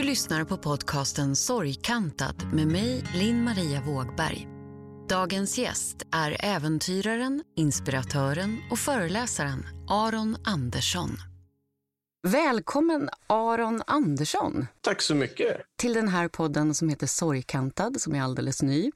Du lyssnar på podcasten Sorgkantad med mig, Linn Maria Vågberg. Dagens gäst är äventyraren, inspiratören och föreläsaren Aron Andersson. Välkommen Aron Andersson Tack så mycket. till den här podden som heter Sorgkantad som är alldeles ny.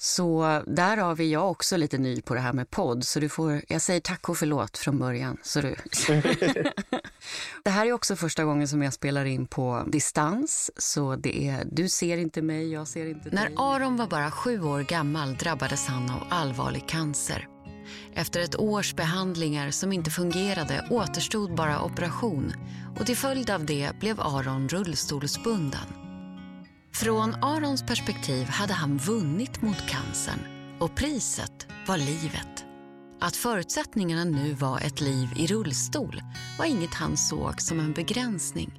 Så därav är jag också lite ny på det här med podd, så du får, jag säger tack och förlåt från början. Så du. det här är också första gången som jag spelar in på distans, så det är, du ser inte mig, jag ser inte dig. När Aron var bara sju år gammal drabbades han av allvarlig cancer. Efter ett års behandlingar som inte fungerade återstod bara operation och till följd av det blev Aron rullstolsbunden. Från Arons perspektiv hade han vunnit mot cancern och priset var livet. Att förutsättningarna nu var ett liv i rullstol var inget han såg som en begränsning.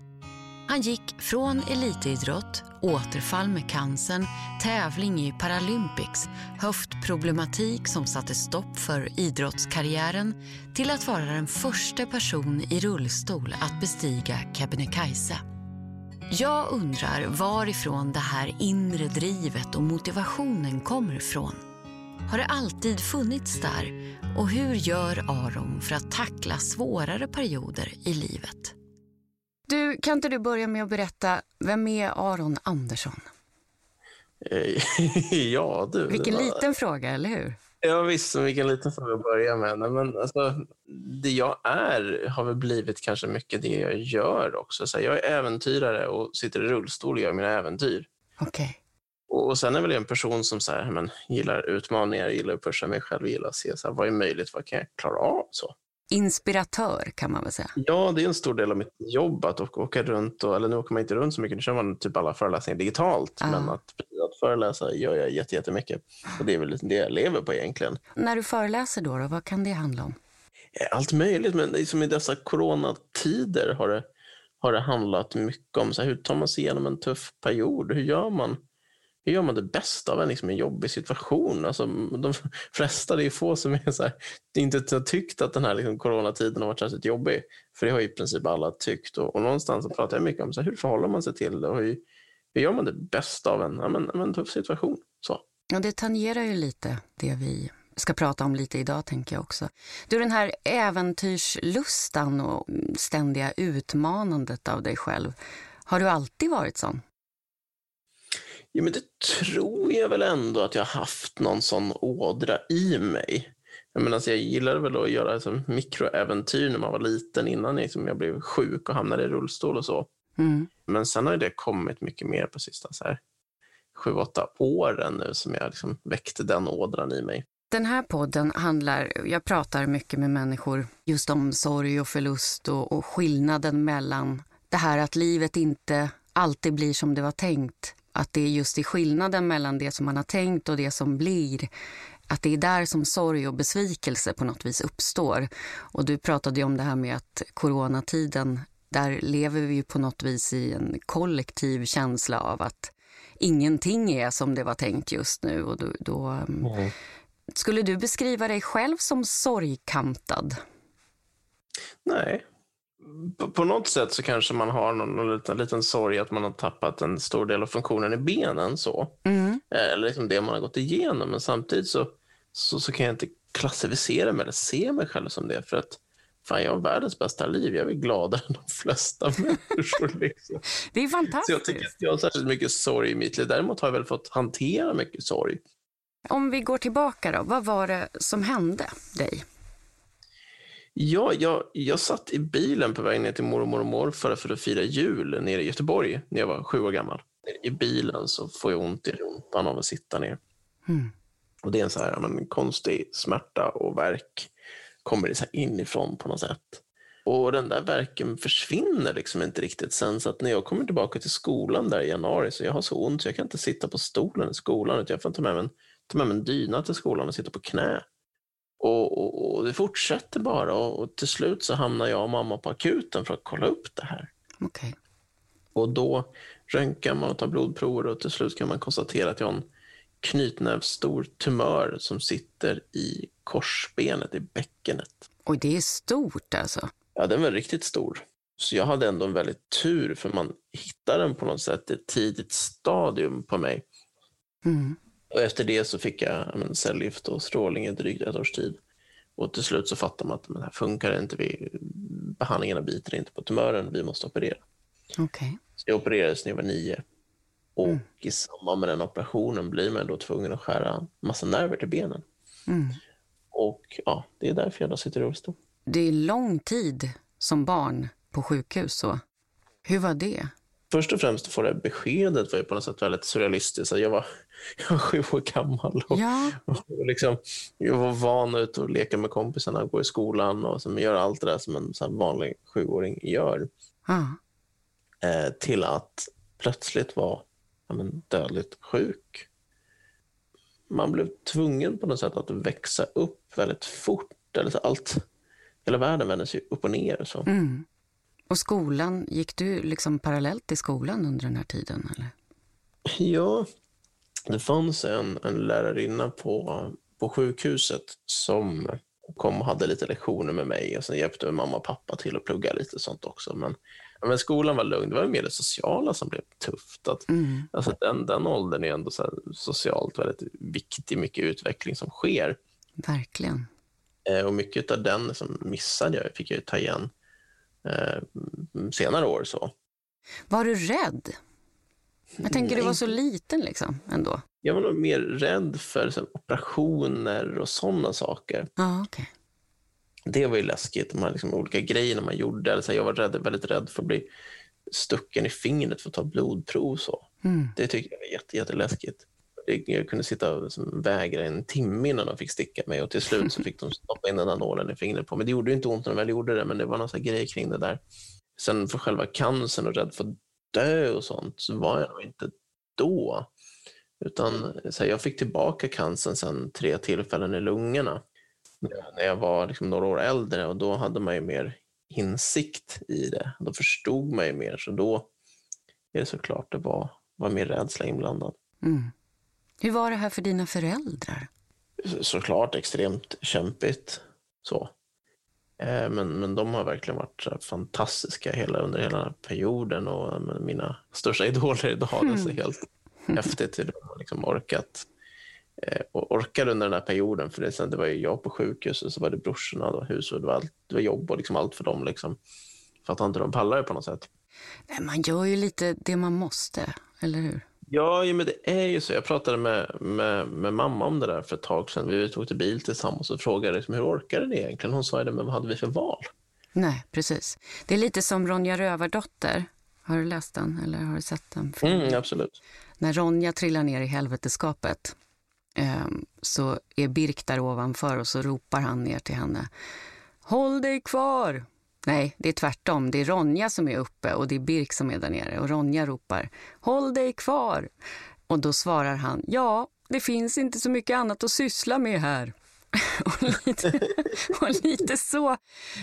Han gick från elitidrott, återfall med cancern, tävling i Paralympics, höftproblematik som satte stopp för idrottskarriären till att vara den första person i rullstol att bestiga Kebnekaise. Jag undrar varifrån det här inre drivet och motivationen kommer ifrån. Har det alltid funnits där? Och hur gör Aron för att tackla svårare perioder i livet? Du, kan inte du börja med att berätta, vem är Aron Andersson? Eh, ja, du. Vilken var... liten fråga, eller hur? Ja, visst. Vilken liten fråga att börja med. Nej, men alltså, det jag är har väl blivit kanske mycket det jag gör också. Så jag är äventyrare och sitter i rullstol och gör mina äventyr. Okej. Okay. Och, sen är väl en person som så här, men, gillar utmaningar, gillar att pusha mig själv, gillar att se så här, vad är möjligt, vad kan jag klara av? så inspiratör kan man väl säga. Ja, det är en stor del av mitt jobb att åka runt, och, eller nu åker man inte runt så mycket, nu kör man typ alla föreläsningar digitalt, ah. men att, att föreläsa gör jag jättemycket. Och det är väl det jag lever på egentligen. När du föreläser då, då vad kan det handla om? Allt möjligt, men liksom i dessa coronatider har det, har det handlat mycket om så här, hur tar man sig igenom en tuff period? Hur gör man? hur gör man det bästa av en, liksom, en jobbig situation? Alltså, de flesta, det är få som är så här, inte har tyckt att den här liksom, coronatiden har varit särskilt jobbig. För det har i princip alla tyckt. Och, och någonstans så pratar jag mycket om så här, hur förhåller man sig till det och hur, hur gör man det bästa av en, ja, men, en tuff situation. Så. Ja, det tangerar ju lite det vi ska prata om lite idag tänker jag också. Du, den här äventyrslustan och ständiga utmanandet av dig själv. Har du alltid varit sån? Ja, men det tror jag väl ändå att jag har haft någon sån ådra i mig. Jag, menar, alltså jag gillade väl att göra liksom, mikroäventyr när man var liten innan liksom, jag blev sjuk och hamnade i rullstol och så. Mm. Men sen har det kommit mycket mer på sista så här, sju, åtta åren nu som jag liksom väckte den ådran i mig. Den här podden handlar, jag pratar mycket med människor just om sorg och förlust och, och skillnaden mellan det här att livet inte alltid blir som det var tänkt att det är just i skillnaden mellan det som man har tänkt och det som blir att det är där som sorg och besvikelse på något vis uppstår. Och du pratade om det här med att coronatiden, där lever vi ju på något vis i en kollektiv känsla av att ingenting är som det var tänkt just nu. Och då, då mm. Skulle du beskriva dig själv som sorgkantad? Nej, på något sätt så kanske man har någon, någon liten, liten sorg att man har tappat en stor del av funktionen i benen. så. Mm. Eh, eller liksom det man har gått igenom. Men samtidigt så, så, så, kan jag inte klassificera mig eller se mig själv som det. För att fan, jag har världens bästa liv. Jag är gladare än de flesta människor. Liksom. Det är fantastiskt. Så jag tycker att jag har särskilt mycket sorg i mitt liv. Däremot har jag väl fått hantera mycket sorg. Om vi går tillbaka då, vad var det som hände dig? Ja, jag, jag satt i bilen på väg ner till mormor och morfar för att fira jul nere i Göteborg när jag var sju år gammal. I bilen så får jag ont i rumpan av att sitta ner. Mm. Och det är en så här, men, konstig smärta och verk kommer så inifrån på något sätt. Och den där verken försvinner liksom inte riktigt sen. Så att när jag kommer tillbaka till skolan där i januari så jag har så ont så jag kan inte sitta på stolen i skolan. Utan jag får ta med, mig en, ta med mig en dyna till skolan och sitta på knä. Och, och, och, det fortsätter bara och, och, till slut så hamnar jag och mamma på akuten för att kolla upp det här. Okay. Och då röntgar man och tar blodprover och till slut kan man konstatera att jag har en knytnävsstor tumör som sitter i korsbenet, i bäckenet. Och det är stort alltså? Ja, den är riktigt stor. Så jag hade ändå en väldigt tur för man hittade den på något sätt i ett tidigt stadium på mig. Mm. Och efter det så fick jag men, cellgift och strålning i drygt ett års tid. Och till slut så fattar man att men, det här funkar inte, vi, behandlingarna biter inte på tumören, vi måste operera. Okay. Så jag opererades när jag var nio. Och Mm. i samband med den operationen blir man då tvungen att skära massa nerver till benen. Mm. Och ja, det är därför jag då sitter i rullstol. Det är lång tid som barn på sjukhus. Så. Hur var det? Först och främst att få det beskedet var ju på något sätt väldigt surrealistiskt. Jag var, jag var sju år gammal och, Ja, och liksom, jag var van ut att leka med kompisarna, gå i skolan och som göra allt det där som en så vanlig sjuåring gör. ja. Eh, till att plötsligt vara ja, men, dödligt sjuk. Man blev tvungen på något sätt att växa upp väldigt fort. Eller så allt, hela världen vände sig upp och ner. Så. Mm. Och skolan, gick du liksom parallellt i skolan under den här tiden? Eller? Ja, det fanns en, en lärarinna på, på sjukhuset som kom och hade lite lektioner med mig och sen hjälpte mamma och pappa till att plugga lite sånt också. Men, men skolan var lugn, det var mer det sociala som blev tufft. Att, Mm. alltså den, den åldern är ändå så socialt väldigt viktig, mycket utveckling som sker. Verkligen. Eh, och mycket av den som missade jag, fick jag ta igen eh, senare år. så. Var du rädd? Jag tänker du Nej, var så liten liksom ändå. Jag var nog mer rädd för så operationer och sådana saker. Ja, okej. Det var ju läskigt, de här liksom, olika grejerna man gjorde. Eller så här, jag var rädd, väldigt rädd för att bli stucken i fingret för att ta blodprov. Så. Mm. Det tyckte jag var jätte, jätteläskigt. Jag kunde sitta och liksom vägra en timme innan de fick sticka mig och till slut så fick de stoppa in den där nålen i fingret på mig. Det gjorde ju inte ont när de väl gjorde det, men det var någon här grej kring det där. Sen för själva cancern och rädd för att dö och sånt så var jag nog inte då. Utan så här, jag fick tillbaka cancern sen tre tillfällen i lungorna när jag var liksom några år äldre och då hade man ju mer insikt i det. Då förstod man ju mer, så då är det såklart det var, var mer rädsla inblandad. Mm. Hur var det här för dina föräldrar? Så- Såklart extremt kämpigt. Så. Eh, Men, men de har verkligen varit fantastiska hela, under hela perioden och eh, mina största idoler idag. Det är så helt häftigt hur de har liksom orkat och orkar under den här perioden. För det, sen, det var ju jag på sjukhus och så var det brorsorna, det var hus och det var, allt, det var jobb och liksom allt för dem. Liksom. För att inte de pallar det på något sätt. Nej, Man gör ju lite det man måste, eller hur? Ja, men det är ju så. Jag pratade med, med, med mamma om det där för ett tag sedan. Vi tog till bil tillsammans och frågade liksom, hur orkade ni egentligen? Hon sa det, men vad hade vi för val? Nej, precis. Det är lite som Ronja Rövardotter. Har du läst den eller har du sett den? Mm, absolut. När Ronja trillar ner i helveteskapet eh, Ehm, så är Birk där ovanför och så ropar han ner till henne. Håll dig kvar! Nej, det är tvärtom. Det är Ronja som är uppe och det är Birk som är där nere. Och Ronja ropar Håll dig kvar! Och då svarar han Ja, det finns inte så mycket annat att syssla med här. och, lite, och lite så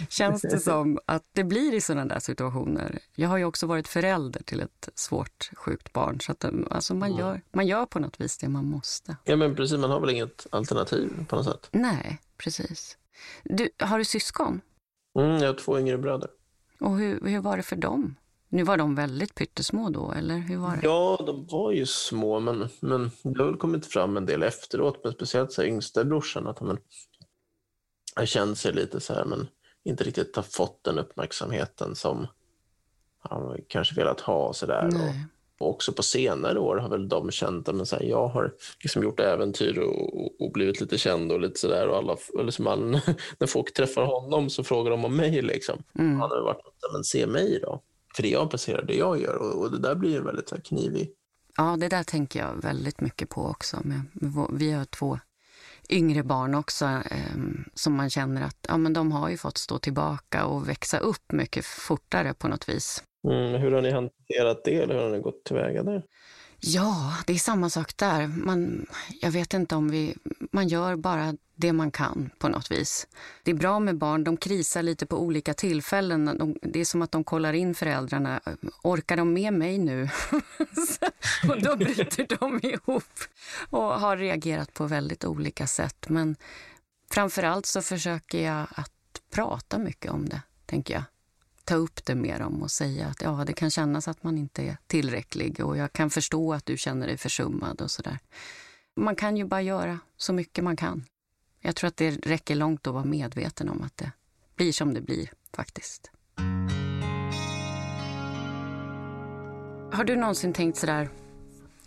känns det som att det blir i sådana där situationer. Jag har ju också varit förälder till ett svårt sjukt barn. Så att, alltså man, gör, man gör på något vis det man måste. Ja, men precis. Man har väl inget alternativ på något sätt. Nej, precis. Du, har du syskon? Mm, jag har två yngre bröder. Och hur, hur var det för dem? Nu var de väldigt pyttesmå då, eller hur var det? Ja, de var ju små, men, men det har väl kommit fram en del efteråt. Men speciellt så här, yngsta brorsan, att han har känt sig lite så här, men inte riktigt har fått den uppmärksamheten som han kanske velat ha. Så där. Och, Nej. och också på senare år har väl de känt att jag jag har liksom gjort äventyr och, och, blivit lite känd och lite sådär. Och alla, eller som man, när folk träffar honom så frågar de om mig. Liksom. Mm. Han har varit men se mig då. För det jag presterar, det jag gör. Och, och det där blir en väldigt här, knivig. Ja, det där tänker jag väldigt mycket på också. Vi har två yngre barn också eh, som man känner att ja, men de har ju fått stå tillbaka och växa upp mycket fortare på något vis. Mm, hur har ni hanterat det? Eller hur har ni gått tillväga där? Ja, det är samma sak där. Man, jag vet inte om vi... Man gör bara det man kan på något vis. Det är bra med barn, de krisar lite på olika tillfällen. De, det är som att de kollar in föräldrarna. Orkar de med mig nu? och då bryter de ihop och har reagerat på väldigt olika sätt. Men framför allt så försöker jag att prata mycket om det, tänker jag. ta upp det med dem och säga att ja, det kan kännas att man inte är tillräcklig och jag kan förstå att du känner dig försummad och sådär. Man kan ju bara göra så mycket man kan. Jag tror att det räcker långt att vara medveten om att det blir som det blir faktiskt. Har du någonsin tänkt sådär,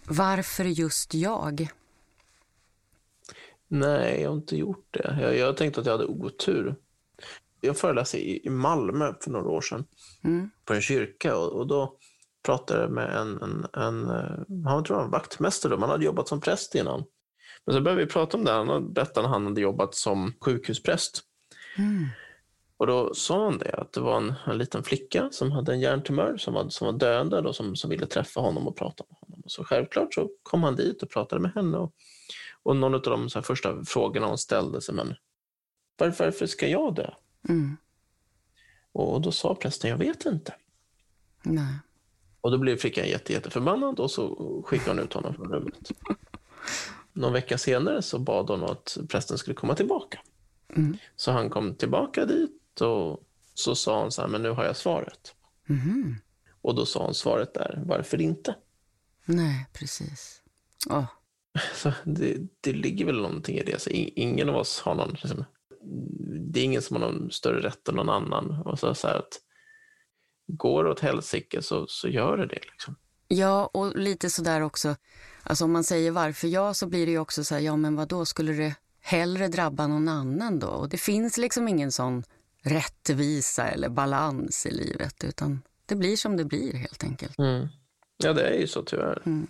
varför just jag? Nej, jag har inte gjort det. Jag, jag tänkte att jag hade otur. Jag föreläste i, i Malmö för några år sedan mm. på en kyrka och, och, då pratade jag med en, en, en han tror jag var vaktmästare, man hade jobbat som präst innan. Men så började vi prata om det, han berättade att han hade jobbat som sjukhuspräst. Mm. Och då sa han det, att det var en, en liten flicka som hade en hjärntumör som var, som var döende och som, som ville träffa honom och prata med honom. Så självklart så kom han dit och pratade med henne. Och, och någon av de första frågorna hon ställde sig, men varför, varför ska jag dö? Mm. Och då sa prästen, jag vet inte. Nej. Och då blev flickan jätte, jätteförbannad och så skickade hon ut honom från rummet. Någon vecka senare så bad hon att prästen skulle komma tillbaka. Mm. Så han kom tillbaka dit och så sa hon så här, men nu har jag svaret. Mm. Och då sa hon svaret där, varför inte? Nej, precis. Oh. Så det, det ligger väl någonting i det. Så ingen av oss har någon, liksom, det är ingen som har någon större rätt än någon annan. Och så, så att går det åt helsike så, så gör det det. Liksom. Ja, och lite sådär också, alltså om man säger varför ja så blir det ju också så här, ja men vad då skulle det hellre drabba någon annan då? Och det finns liksom ingen sån rättvisa eller balans i livet utan det blir som det blir helt enkelt. Mm. Ja, det är ju så tyvärr. Mm.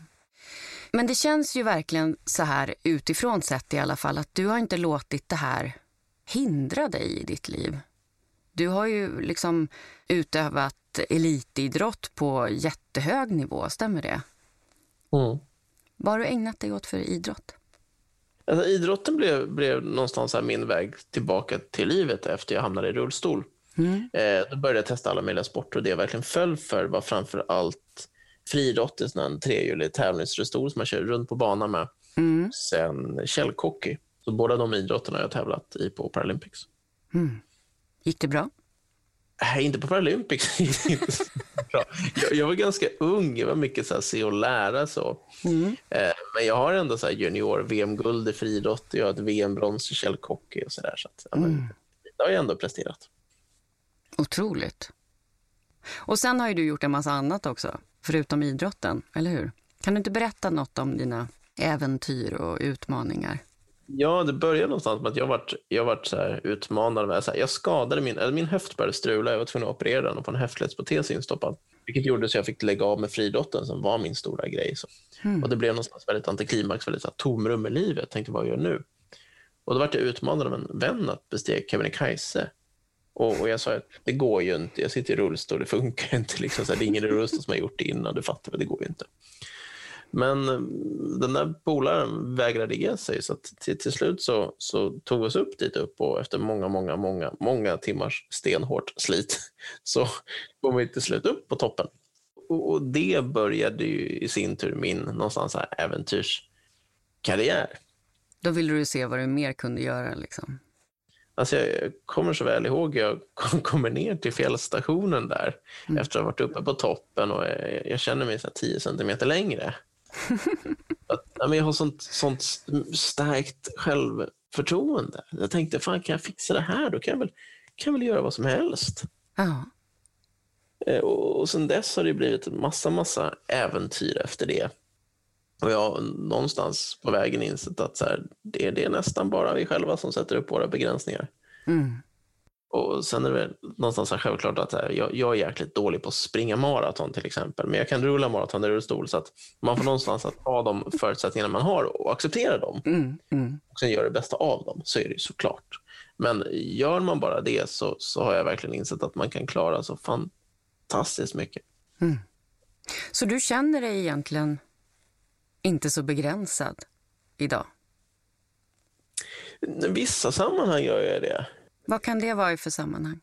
Men det känns ju verkligen så här utifrån sett i alla fall att du har inte låtit det här hindra dig i ditt liv. Du har ju liksom utövat elitidrott på jättehög nivå, stämmer det? Mm. Vad har du ägnat dig åt för idrott? Alltså, idrotten blev, blev någonstans här min väg tillbaka till livet efter jag hamnade i rullstol. Mm. Eh, då började jag testa alla möjliga sporter och det jag verkligen föll för var framför allt friidrott, en trehjulig tävlingsrullstol som man kör runt på banan med. Mm. Sen källhockey. Så båda de idrotterna har jag tävlat i på Paralympics. Mm. Gick det bra? Nej, inte på Paralympics. jag, jag, var ganska ung, jag var mycket så här, se och lära. så. Mm. Eh, men jag har ändå så junior-VM-guld i friidrott jag har ett VM-brons i källhockey och sådär. Så, så mm. det har jag ändå presterat. Otroligt. Och sen har ju du gjort en massa annat också, förutom idrotten, eller hur? Kan du inte berätta något om dina äventyr och utmaningar? Ja, det började någonstans med att jag varit, jag varit så här utmanad. Med så här, jag skadade min, eller min höft började strula. Jag var tvungen att operera den och få en höftledsprotes instoppad. Vilket gjorde så jag fick lägga av med friidrotten som var min stora grej. Så. Mm. Och det blev någonstans väldigt antiklimax, väldigt så här, tomrum i livet. Jag tänkte, vad gör jag nu? Och då var jag utmanad av en vän att bestiga Kebnekaise. Och, och jag sa att det går ju inte, jag sitter i rullstol, det funkar inte. Liksom, så här, det är ingen i rullstol som har gjort det innan, du fattar väl, det går ju inte. Men eh, den där polaren vägrade ge sig så till, till slut så, så tog vi oss upp dit upp och efter många, många, många, många timmars stenhårt slit så kom vi till slut upp på toppen. Och, och det började ju i sin tur min någonstans här äventyrskarriär. Då ville du se vad du mer kunde göra liksom? Alltså jag kommer så väl ihåg, jag kommer ner till fjällstationen där mm. efter att ha varit uppe på toppen och jag, jag känner mig så 10 centimeter längre. Att, ja, jag har sånt, sånt starkt självförtroende. Jag tänkte, fan kan jag fixa det här? Då kan jag väl, kan jag väl göra vad som helst. Ja. Eh, och, och sen dess har det blivit en massa, massa äventyr efter det. Och jag har någonstans på vägen insett att så här, det, det är nästan bara vi själva som sätter upp våra begränsningar. Mm. Och sen är det någonstans självklart att jag, jag, är jäkligt dålig på att springa maraton till exempel, men jag kan rulla maraton i rullstol så att man får någonstans att ha de förutsättningarna man har och acceptera dem. Mm, mm. Och sen göra det bästa av dem, så är det ju såklart. Men gör man bara det så, så har jag verkligen insett att man kan klara så fantastiskt mycket. Mm. Så du känner dig egentligen inte så begränsad idag? I vissa sammanhang gör jag det. Vad kan det vara i för sammanhang?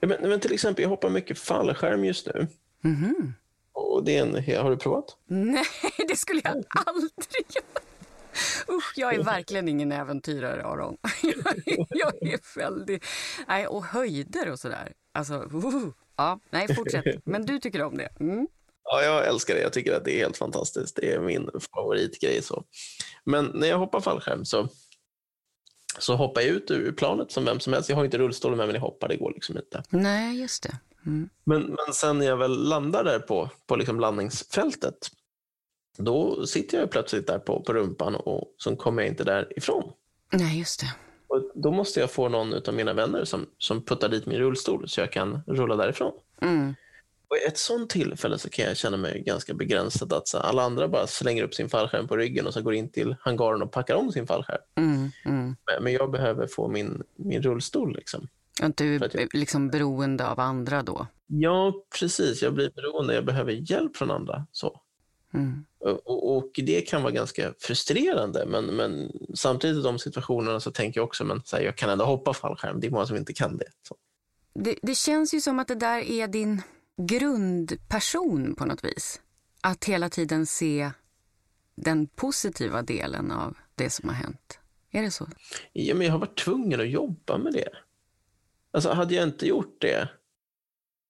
Ja, men, men till exempel, jag hoppar mycket fallskärm just nu. Mm. Och det är en, har du provat? Nej, det skulle jag aldrig göra. Usch, jag är verkligen ingen äventyrare, Aron. Jag är, jag är väldigt... Nej, och höjder och sådär. Alltså, uh, Ja, nej, fortsätt. Men du tycker om det? Mm. Ja, jag älskar det. Jag tycker att det är helt fantastiskt. Det är min favoritgrej. Så. Men när jag hoppar fallskärm så, så hoppar jag ut ur planet som vem som helst. Jag har inte rullstolen med mig när jag hoppar, det går liksom inte. Nej, just det. Mm. Men, men sen när jag väl landar där på, på liksom landningsfältet, då sitter jag plötsligt där på, på rumpan och så kommer jag inte därifrån. Nej, just det. Och då måste jag få någon av mina vänner som, som puttar dit min rullstol så jag kan rulla därifrån. Mm. Och ett sånt tillfälle så kan jag känna mig ganska begränsad. Att så alla andra bara slänger upp sin fallskärm på ryggen och så går in till hangaren och packar om sin fallskärm. Mm, mm. Men, jag behöver få min, min rullstol. Liksom. Att du är jag- liksom beroende av andra då? Ja, precis. Jag blir beroende. Jag behöver hjälp från andra. Så. Mm. Och, och, det kan vara ganska frustrerande. Men, men samtidigt i de situationerna så tänker jag också men så här, jag kan ändå hoppa fallskärm. Det är många som inte kan det. Det, det känns ju som att det där är din grundperson på något vis. Att hela tiden se den positiva delen av det som har hänt. Är det så? Ja, men jag har varit tvungen att jobba med det. Alltså, hade jag inte gjort det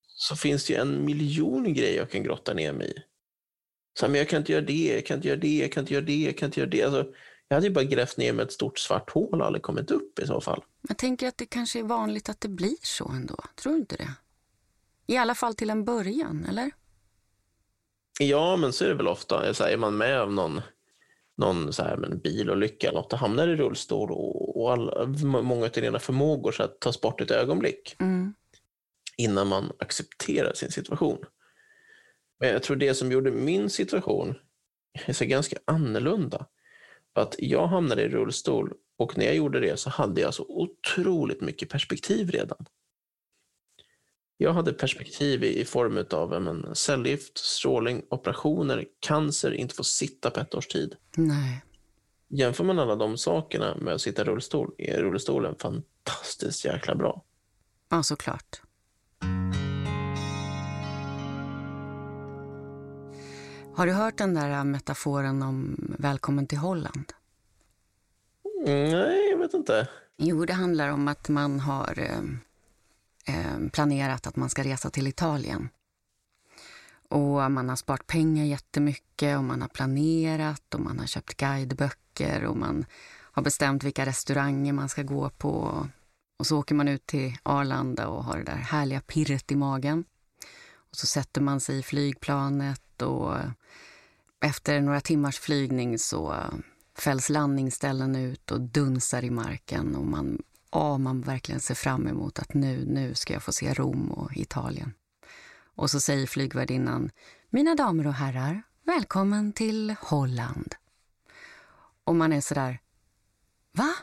så finns det ju en miljon grejer jag kan grotta ner mig i. Så här, men jag kan inte göra det, jag kan inte göra det, jag kan inte göra det, jag kan inte göra det. Alltså, jag hade ju bara grävt ner med ett stort svart hål och aldrig kommit upp i så fall. Jag tänker att det kanske är vanligt att det blir så ändå. Tror du inte det? I alla fall till en början, eller? Ja, men så är det väl ofta. Jag säger, är man med om någon, någon så här, med en bilolycka eller något och hamnar i rullstol och, och alla, många av dina förmågor så att tas bort ett ögonblick. Mm. innan man accepterar sin situation. Men jag tror det som gjorde min situation så ganska annorlunda var att jag hamnade i rullstol och när jag gjorde det så hade jag så otroligt mycket perspektiv redan. Jag hade perspektiv i, form av men, cellgift, strålning, operationer, cancer, inte få sitta på ett års tid. Nej. Jämför man alla de sakerna med att sitta i rullstol, är rullstolen fantastiskt jäkla bra. Ja, såklart. Har du hört den där metaforen om välkommen till Holland? Mm, Nej, jag vet inte. Jo, det handlar om att man har eh, Eh, planerat att man ska resa till Italien. Och man har sparat pengar jättemycket och man har planerat och man har köpt guideböcker och man har bestämt vilka restauranger man ska gå på. Och så åker man ut till Arlanda och har det där härliga pirret i magen. Och så sätter man sig i flygplanet och efter några timmars flygning så fälls landningsställen ut och dunsar i marken och man, oh, man verkligen ser fram emot att nu, nu ska jag få se Rom och Italien. Och så säger flygvärdinnan, mina damer och herrar, välkommen till Holland. Och man är sådär, va?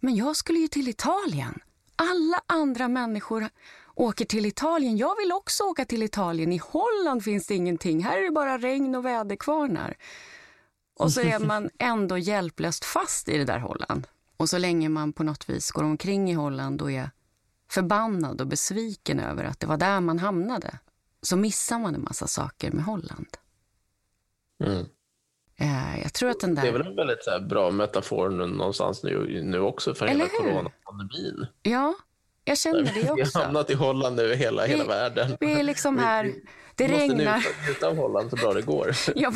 Men jag skulle ju till Italien. Alla andra människor åker till Italien. Jag vill också åka till Italien. I Holland finns det ingenting. Här är det bara regn och väderkvarnar. Och så är man ändå hjälplöst fast i det där Holland. Och så länge man på något vis går omkring i Holland och är förbannad och besviken över att det var där man hamnade så missar man en massa saker med Holland. Mm. Eh, Jag tror att den Det är där... väl en väldigt bra metafor nu, någonstans nu, nu också för hela Eller hur? coronapandemin. Ja, jag känner det Vi har också. hamnat i Holland över hela, Vi- hela världen. Vi är liksom här, vi- det Vi måste regnar. njuta, njuta av Holland så bra det går. Ja,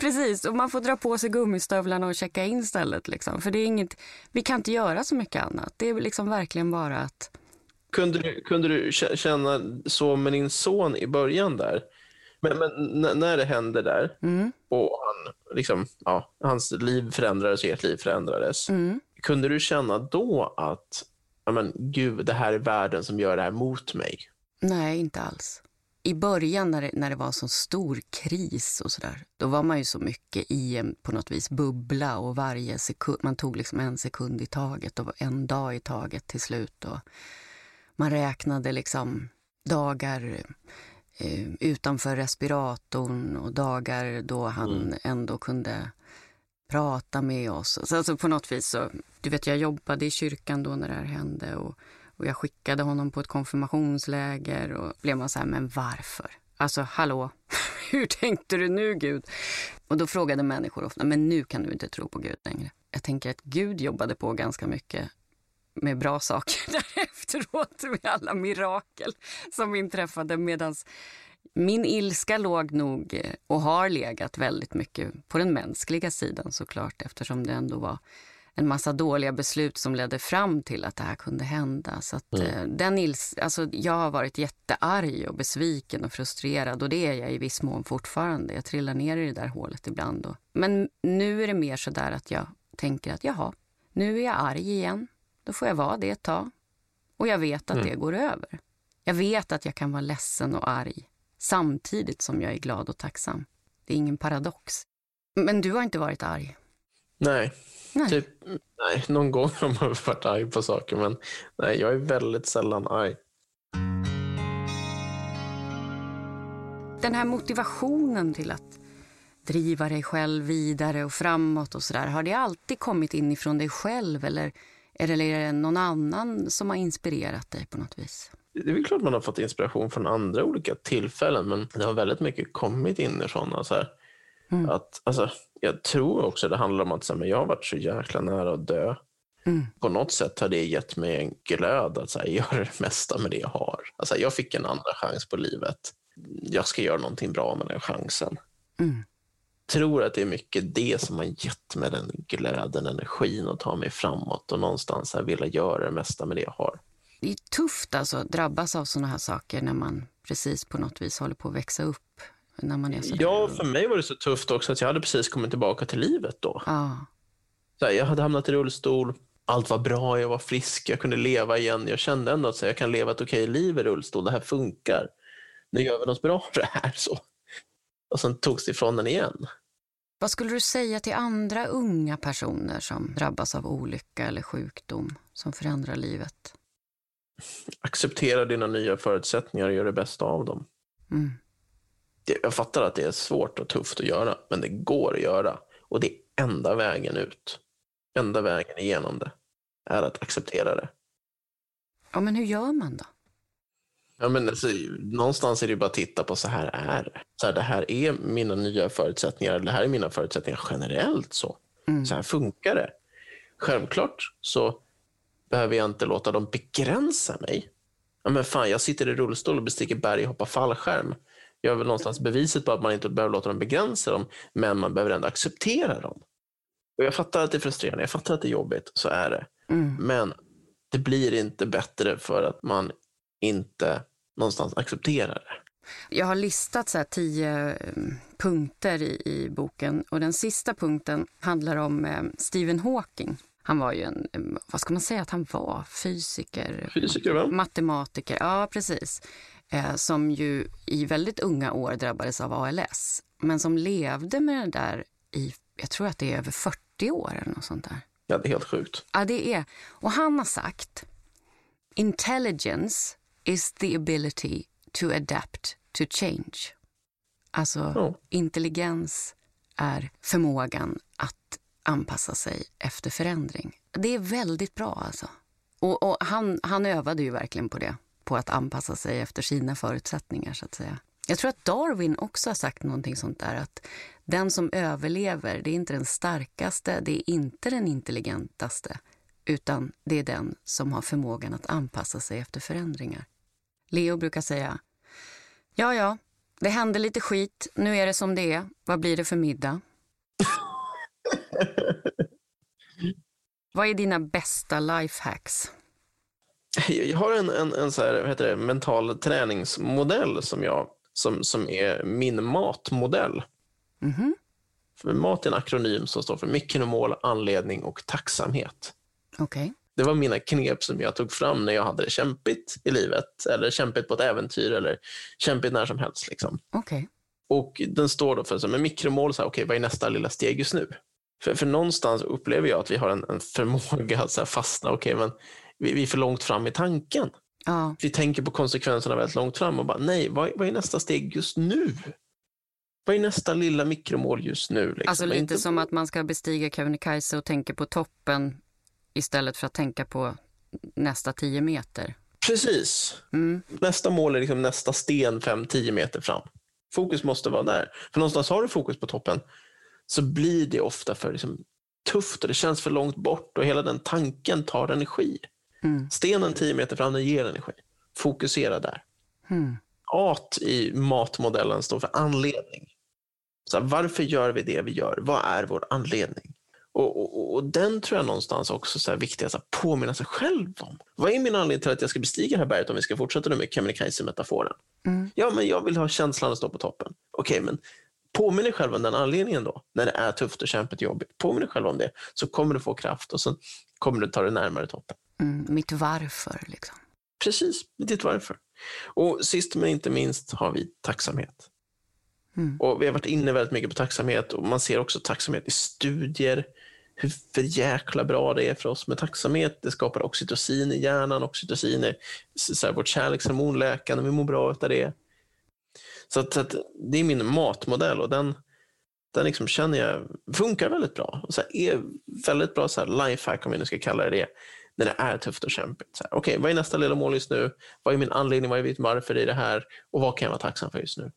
precis. Och man får dra på sig gummistövlarna och checka in stället. Liksom. För det är inget, vi kan inte göra så mycket annat. Det är liksom verkligen bara att... Kunde du, kunde du kä- känna så med din son i början där? Men, men när det hände där Mm, och han, liksom, ja, hans liv förändrades och ert liv förändrades. mm. Kunde du känna då att men, gud, det här är världen som gör det här mot mig? Nej, inte alls. I början när det, när det var så stor kris och sådär, då var man ju så mycket i en på något vis bubbla och varje sekund, man tog liksom en sekund i taget och en dag i taget till slut. Och man räknade liksom dagar eh, utanför respiratorn och dagar då han Mm. ändå kunde prata med oss. Alltså på något vis så, du vet jag jobbade i kyrkan då när det här hände och, och jag skickade honom på ett konfirmationsläger och blev man så här, men varför? Alltså hallå, hur tänkte du nu Gud? Och då frågade människor ofta, men nu kan du inte tro på Gud längre. Jag tänker att Gud jobbade på ganska mycket med bra saker där efteråt med alla mirakel som inträffade medan min ilska låg nog eh, och har legat väldigt mycket på den mänskliga sidan såklart eftersom det ändå var en massa dåliga beslut som ledde fram till att det här kunde hända. Så att, mm. Eh, den ils alltså, jag har varit jättearg och besviken och frustrerad och det är jag i viss mån fortfarande. Jag trillar ner i det där hålet ibland. Och, men nu är det mer så där att jag tänker att jaha, nu är jag arg igen. Då får jag vara det ett tag. Och jag vet att mm. det går över. Jag vet att jag kan vara ledsen och arg samtidigt som jag är glad och tacksam. Det är ingen paradox. Men du har inte varit arg? Nej, nej. Typ, nej. någon gång har man varit arg på saker, men nej, jag är väldigt sällan arg. Den här motivationen till att driva dig själv vidare och framåt och sådär, har det alltid kommit inifrån dig själv eller är det någon annan som har inspirerat dig på något vis? Det är klart man har fått inspiration från andra olika tillfällen, men det har väldigt mycket kommit inifrån. Alltså, mm. att, alltså, jag tror också det handlar om att så här, jag har varit så jäkla nära att dö. Mm. På något sätt har det gett mig en glöd att så här, göra det mesta med det jag har. Alltså, jag fick en andra chans på livet. Jag ska göra någonting bra med den chansen. Mm. tror att det är mycket det som har gett mig den glöden, energin att ta mig framåt och någonstans här vilja göra det mesta med det jag har det är tufft alltså att drabbas av såna här saker när man precis på något vis håller på att växa upp. När man är ja, för mig var det så tufft också att jag hade precis kommit tillbaka till livet då. Ah. Så här, jag hade hamnat i rullstol, allt var bra, jag var frisk, jag kunde leva igen. Jag kände ändå att så här, jag kan leva ett okej liv i rullstol, det här funkar. Nu gör vi något bra för det här. Så. Och sen togs det ifrån den igen. Vad skulle du säga till andra unga personer som drabbas av olycka eller sjukdom som förändrar livet? Acceptera dina nya förutsättningar och göra det bästa av dem. Mm. Det, jag fattar att det är svårt och tufft att göra, men det går att göra. Och det är enda vägen ut. Enda vägen igenom det är att acceptera det. Ja, men hur gör man då? Ja, men alltså, någonstans är det bara att titta på så här är det. Så här, det här är mina nya förutsättningar. Det här är mina förutsättningar generellt. Så, mm. så här funkar det. Självklart så behöver jag inte låta dem begränsa mig. Ja, men fan, jag sitter i rullstol och bestiger berg och hoppar fallskärm. Jag är väl någonstans beviset på att man inte behöver låta dem begränsa dem, men man behöver ändå acceptera dem. Och jag fattar att det är frustrerande, jag fattar att det är jobbigt, så är det. Mm. Men det blir inte bättre för att man inte någonstans accepterar det. Jag har listat så tio mm, punkter i, i, boken och den sista punkten handlar om eh, Stephen Hawking. Han var ju en, vad ska man säga att han var? Fysiker? Fysiker, va? Matematiker, ja precis. Eh, som ju i väldigt unga år drabbades av ALS. Men som levde med det där i, jag tror att det är över 40 år eller något sånt där. Ja, det är helt sjukt. Ja, det är. Och han har sagt Intelligence is the ability to adapt to change. Alltså, oh. intelligens är förmågan att anpassa sig efter förändring. Det är väldigt bra alltså. Och, och, han, han övade ju verkligen på det, på att anpassa sig efter sina förutsättningar så att säga. Jag tror att Darwin också har sagt någonting sånt där att den som överlever, det är inte den starkaste, det är inte den intelligentaste, utan det är den som har förmågan att anpassa sig efter förändringar. Leo brukar säga, ja ja, det hände lite skit, nu är det som det är, vad blir det för middag? Vad är dina bästa lifehacks? Jag har en, en, en så här, vad heter det, mental träningsmodell som, jag, som, som är min matmodell. Mm -hmm. För mat är en akronym som står för mikromål, anledning och tacksamhet. Okay. Det var mina knep som jag tog fram när jag hade det kämpigt i livet, eller kämpigt på ett äventyr, eller kämpigt när som helst. Liksom. Okay. Och Den står då för så, med mikromål, så här, okay, vad är nästa lilla steg just nu? För, för någonstans upplever jag att vi har en, en förmåga att så fastna, okej, okay, men vi, vi, är för långt fram i tanken. Ja. Vi tänker på konsekvenserna väldigt långt fram och bara, nej, vad, vad är nästa steg just nu? Vad är nästa lilla mikromål just nu? Liksom? Alltså lite inte... som att man ska bestiga Kebnekaise och tänka på toppen istället för att tänka på nästa tio meter. Precis. Mm. Nästa mål är liksom nästa sten 5-10 meter fram. Fokus måste vara där. För någonstans har du fokus på toppen så blir det ofta för liksom, tufft och det känns för långt bort och hela den tanken tar energi. Mm. Stenen 10 meter fram, den ger energi. Fokusera där. Mm. AT i matmodellen står för anledning. Så här, varför gör vi det vi gör? Vad är vår anledning? Och, och, och den tror jag någonstans också så här viktig att påminna sig själv om. Vad är min anledning till att jag ska bestiga det här berget om vi ska fortsätta nu med Kebnekaise-metaforen? Mm. Ja, men jag vill ha känslan att stå på toppen. Okej, men påminn dig själv om den anledningen då, när det är tufft och kämpigt och jobbigt. Påminn dig själv om det, så kommer du få kraft och så kommer du ta dig närmare toppen. Mm. Mitt varför, liksom. Precis, ditt varför. Och sist men inte minst har vi tacksamhet. Mm. Och Vi har varit inne väldigt mycket på tacksamhet och man ser också tacksamhet i studier. Hur för jäkla bra det är för oss med tacksamhet. Det skapar oxytocin i hjärnan. Oxytocin är så här, vårt kärlekshormon, läkande. Vi mår bra av det. Så, att, så att, det är min matmodell och den, den liksom känner jag funkar väldigt bra. Och så här, är väldigt bra så här, lifehack, om vi nu ska kalla det det, när det är tufft och kämpigt. Okej, okay, vad är nästa lilla mål just nu? Vad är min anledning? Vad är mitt varför i det här? Och vad kan jag vara tacksam för just nu?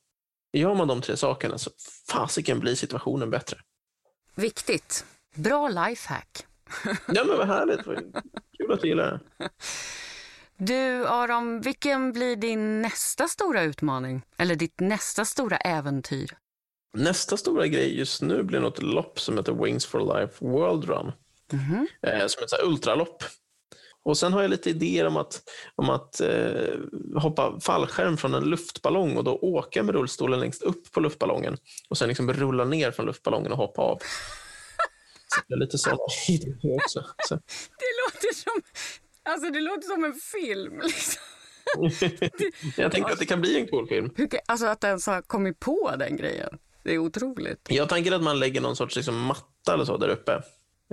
Gör man de tre sakerna så fasiken blir situationen bättre. Viktigt. Bra lifehack. ja, men vad härligt. Kul att du gillar det. Du, Aron, vilken blir din nästa stora utmaning? Eller ditt nästa stora äventyr? Nästa stora grej just nu blir något lopp som heter Wings for Life World Run. Mm -hmm. eh, som ett ultralopp. Och sen har jag lite idéer om att, om att eh, hoppa fallskärm från en luftballong och då åka med rullstolen längst upp på luftballongen och sen liksom rulla ner från luftballongen och hoppa av. Så det är lite sådana idéer också. Så. Det låter som, alltså det låter som en film. Liksom. jag tänker att det kan bli en cool film. Alltså att ens har kommit på den grejen. Det är otroligt. Jag tänker att man lägger någon sorts liksom matta eller så där uppe.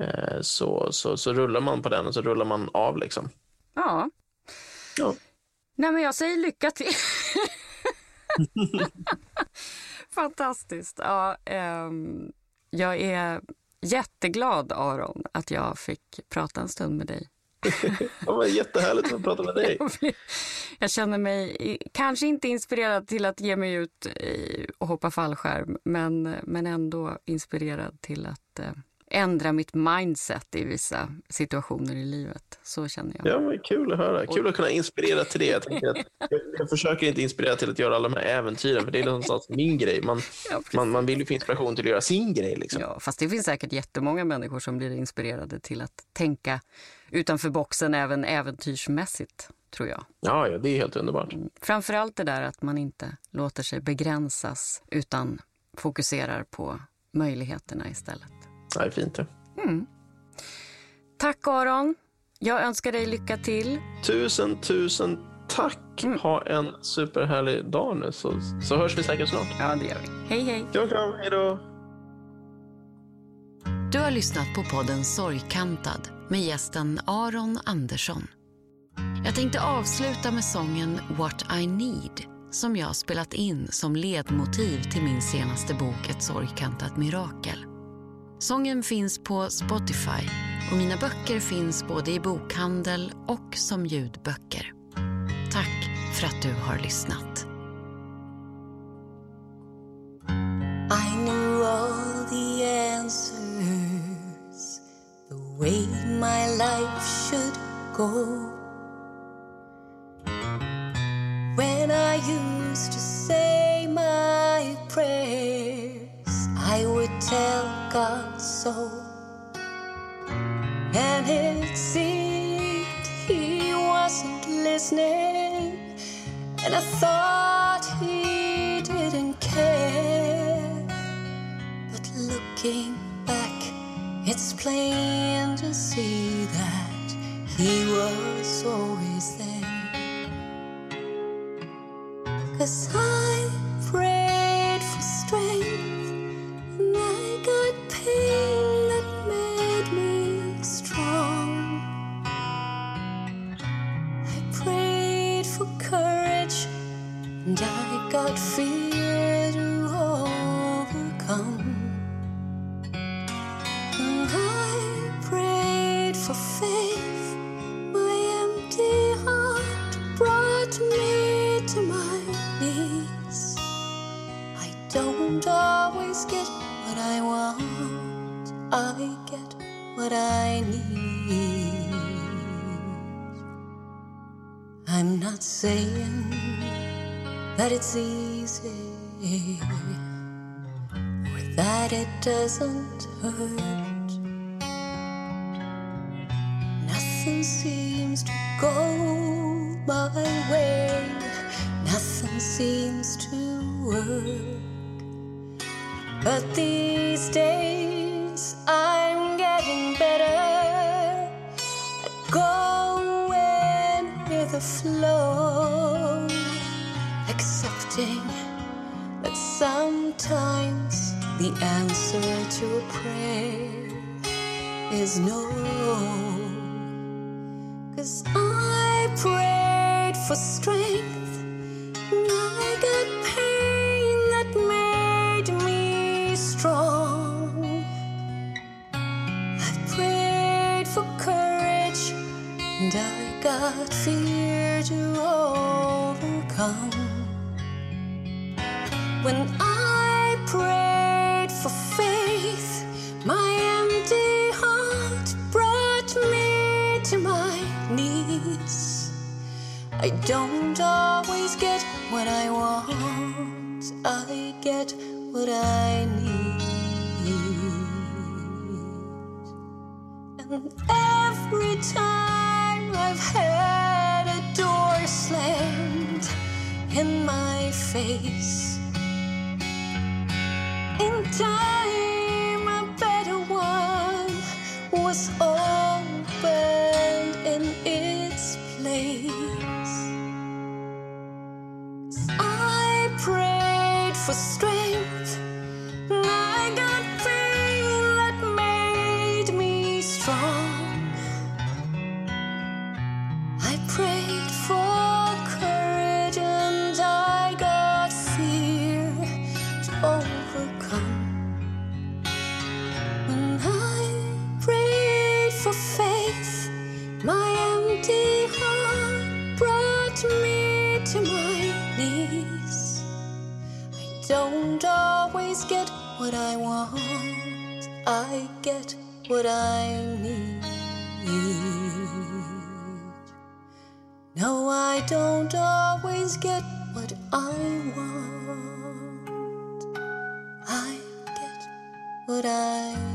Eh, så, så, så rullar man på den och så rullar man av. liksom. Ja. ja. Nej, men jag säger lycka till. Fantastiskt. Ja, um, jag är jätteglad, Aron, att jag fick prata en stund med dig det var jättehärligt att få prata med dig. Jag känner mig kanske inte inspirerad till att ge mig ut och hoppa fallskärm men, men ändå inspirerad till att eh, ändra mitt mindset i vissa situationer i livet. Så känner jag. Ja, men kul att höra. Kul att kunna inspirera till det. Jag, att, jag, jag, försöker inte inspirera till att göra alla de här äventyren, för det är någonstans min grej. Man, ja, man, man vill ju få inspiration till att göra sin grej. Liksom. Ja, fast det finns säkert jättemånga människor som blir inspirerade till att tänka utanför boxen även äventyrsmässigt, tror jag. Ja, ja det är helt underbart. Mm. Framförallt det där att man inte låter sig begränsas utan fokuserar på möjligheterna istället. Det är fint det. Mm. Tack Aron. Jag önskar dig lycka till. Tusen, tusen tack. Mm. Ha en superhärlig dag nu så, så hörs vi säkert snart. Ja, det gör vi. Hej, hej. Kram, kram. Hej då. Du har lyssnat på podden Sorgkantad med gästen Aron Andersson. Jag tänkte avsluta med sången What I Need som jag spelat in som ledmotiv till min senaste bok Ett sorgkantat mirakel. Sången finns på Spotify och mina böcker finns både i bokhandel och som ljudböcker. Tack för att du har lyssnat. I knew all the answers The way my life should go When I used to say my prayers I would tell God so. And it seemed he wasn't listening, and I thought he didn't care. But looking back, it's plain to see that he was always saying that it's easy or that it doesn't hurt. Nothing seems to go my way, nothing seems to work. But these days I'm getting better at going with the flow, sometimes the answer to a prayer is no. Cause I prayed for strength, When I prayed for faith, my empty heart brought me to my knees. I don't always get what I want, I get what I need. And every time I've had a door slammed in my face, time a better one was opened in its place. I prayed for strength, I got pain that made me strong. I prayed for courage, and I got fear to overcome. Always get what I want, I get what I need. No, I don't always get what I want. I get what I